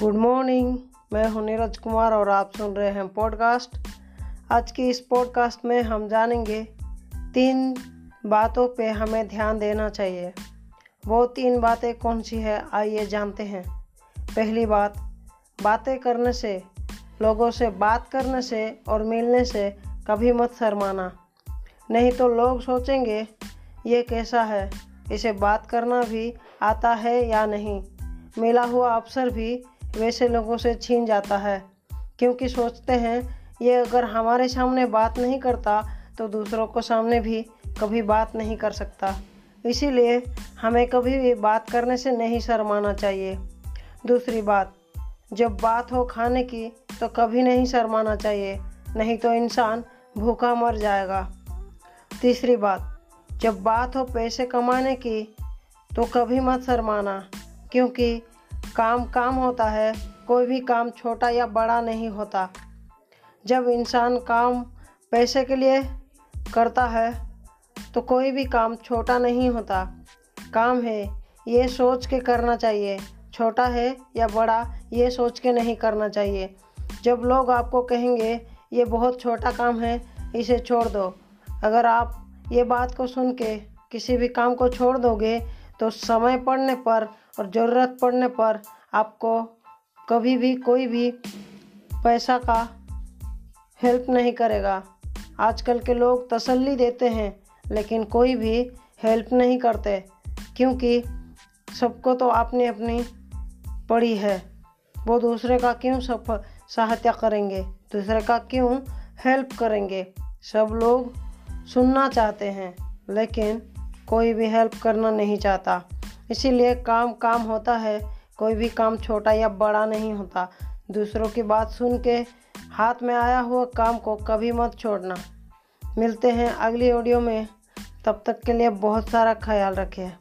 Good morning, मैं हूँ नीरज कुमार और आप सुन रहे हैं पॉडकास्ट। आज की इस पॉडकास्ट में हम जानेंगे तीन बातों पे हमें ध्यान देना चाहिए। वो तीन बातें कौन सी है, आइए जानते हैं। पहली बात, बातें करने से, लोगों से बात करने से और मिलने से कभी मत शर्माना। नहीं तो लोग सोचेंगे, ये कैसा है? इसे बात करना भी आता है या नहीं? मिला हुआ अवसर भी वैसे लोगों से छीन जाता है, क्योंकि सोचते हैं, ये अगर हमारे सामने बात नहीं करता तो दूसरों को सामने भी कभी बात नहीं कर सकता। इसीलिए हमें कभी भी बात करने से नहीं शर्माना चाहिए। दूसरी बात, जब बात हो खाने की तो कभी नहीं शर्माना चाहिए, नहीं तो इंसान भूखा मर जाएगा। तीसरी बात, जब बात हो पैसे कमाने की तो कभी मत शर्माना, क्योंकि काम काम होता है, कोई भी काम छोटा या बड़ा नहीं होता। जब इंसान काम पैसे के लिए करता है तो कोई भी काम छोटा नहीं होता। काम है, ये सोच के करना चाहिए। छोटा है या बड़ा, ये सोच के नहीं करना चाहिए। जब लोग आपको कहेंगे, ये बहुत छोटा काम है, इसे छोड़ दो। अगर आप ये बात को सुन के किसी भी काम को छोड़ दोगे तो समय पड़ने पर और ज़रूरत पड़ने पर आपको कभी भी कोई भी पैसा का हेल्प नहीं करेगा। आजकल के लोग तसल्ली देते हैं, लेकिन कोई भी हेल्प नहीं करते, क्योंकि सबको तो आपने अपनी पड़ी है। वो दूसरे का क्यों सब सहायता करेंगे? दूसरे का क्यों हेल्प करेंगे? सब लोग सुनना चाहते हैं, लेकिन कोई भी हेल्प करना नहीं चाहता। इसीलिए काम काम होता है, कोई भी काम छोटा या बड़ा नहीं होता। दूसरों की बात सुन के हाथ में आया हुआ काम को कभी मत छोड़ना। मिलते हैं अगली ऑडियो में। तब तक के लिए बहुत सारा ख्याल रखें।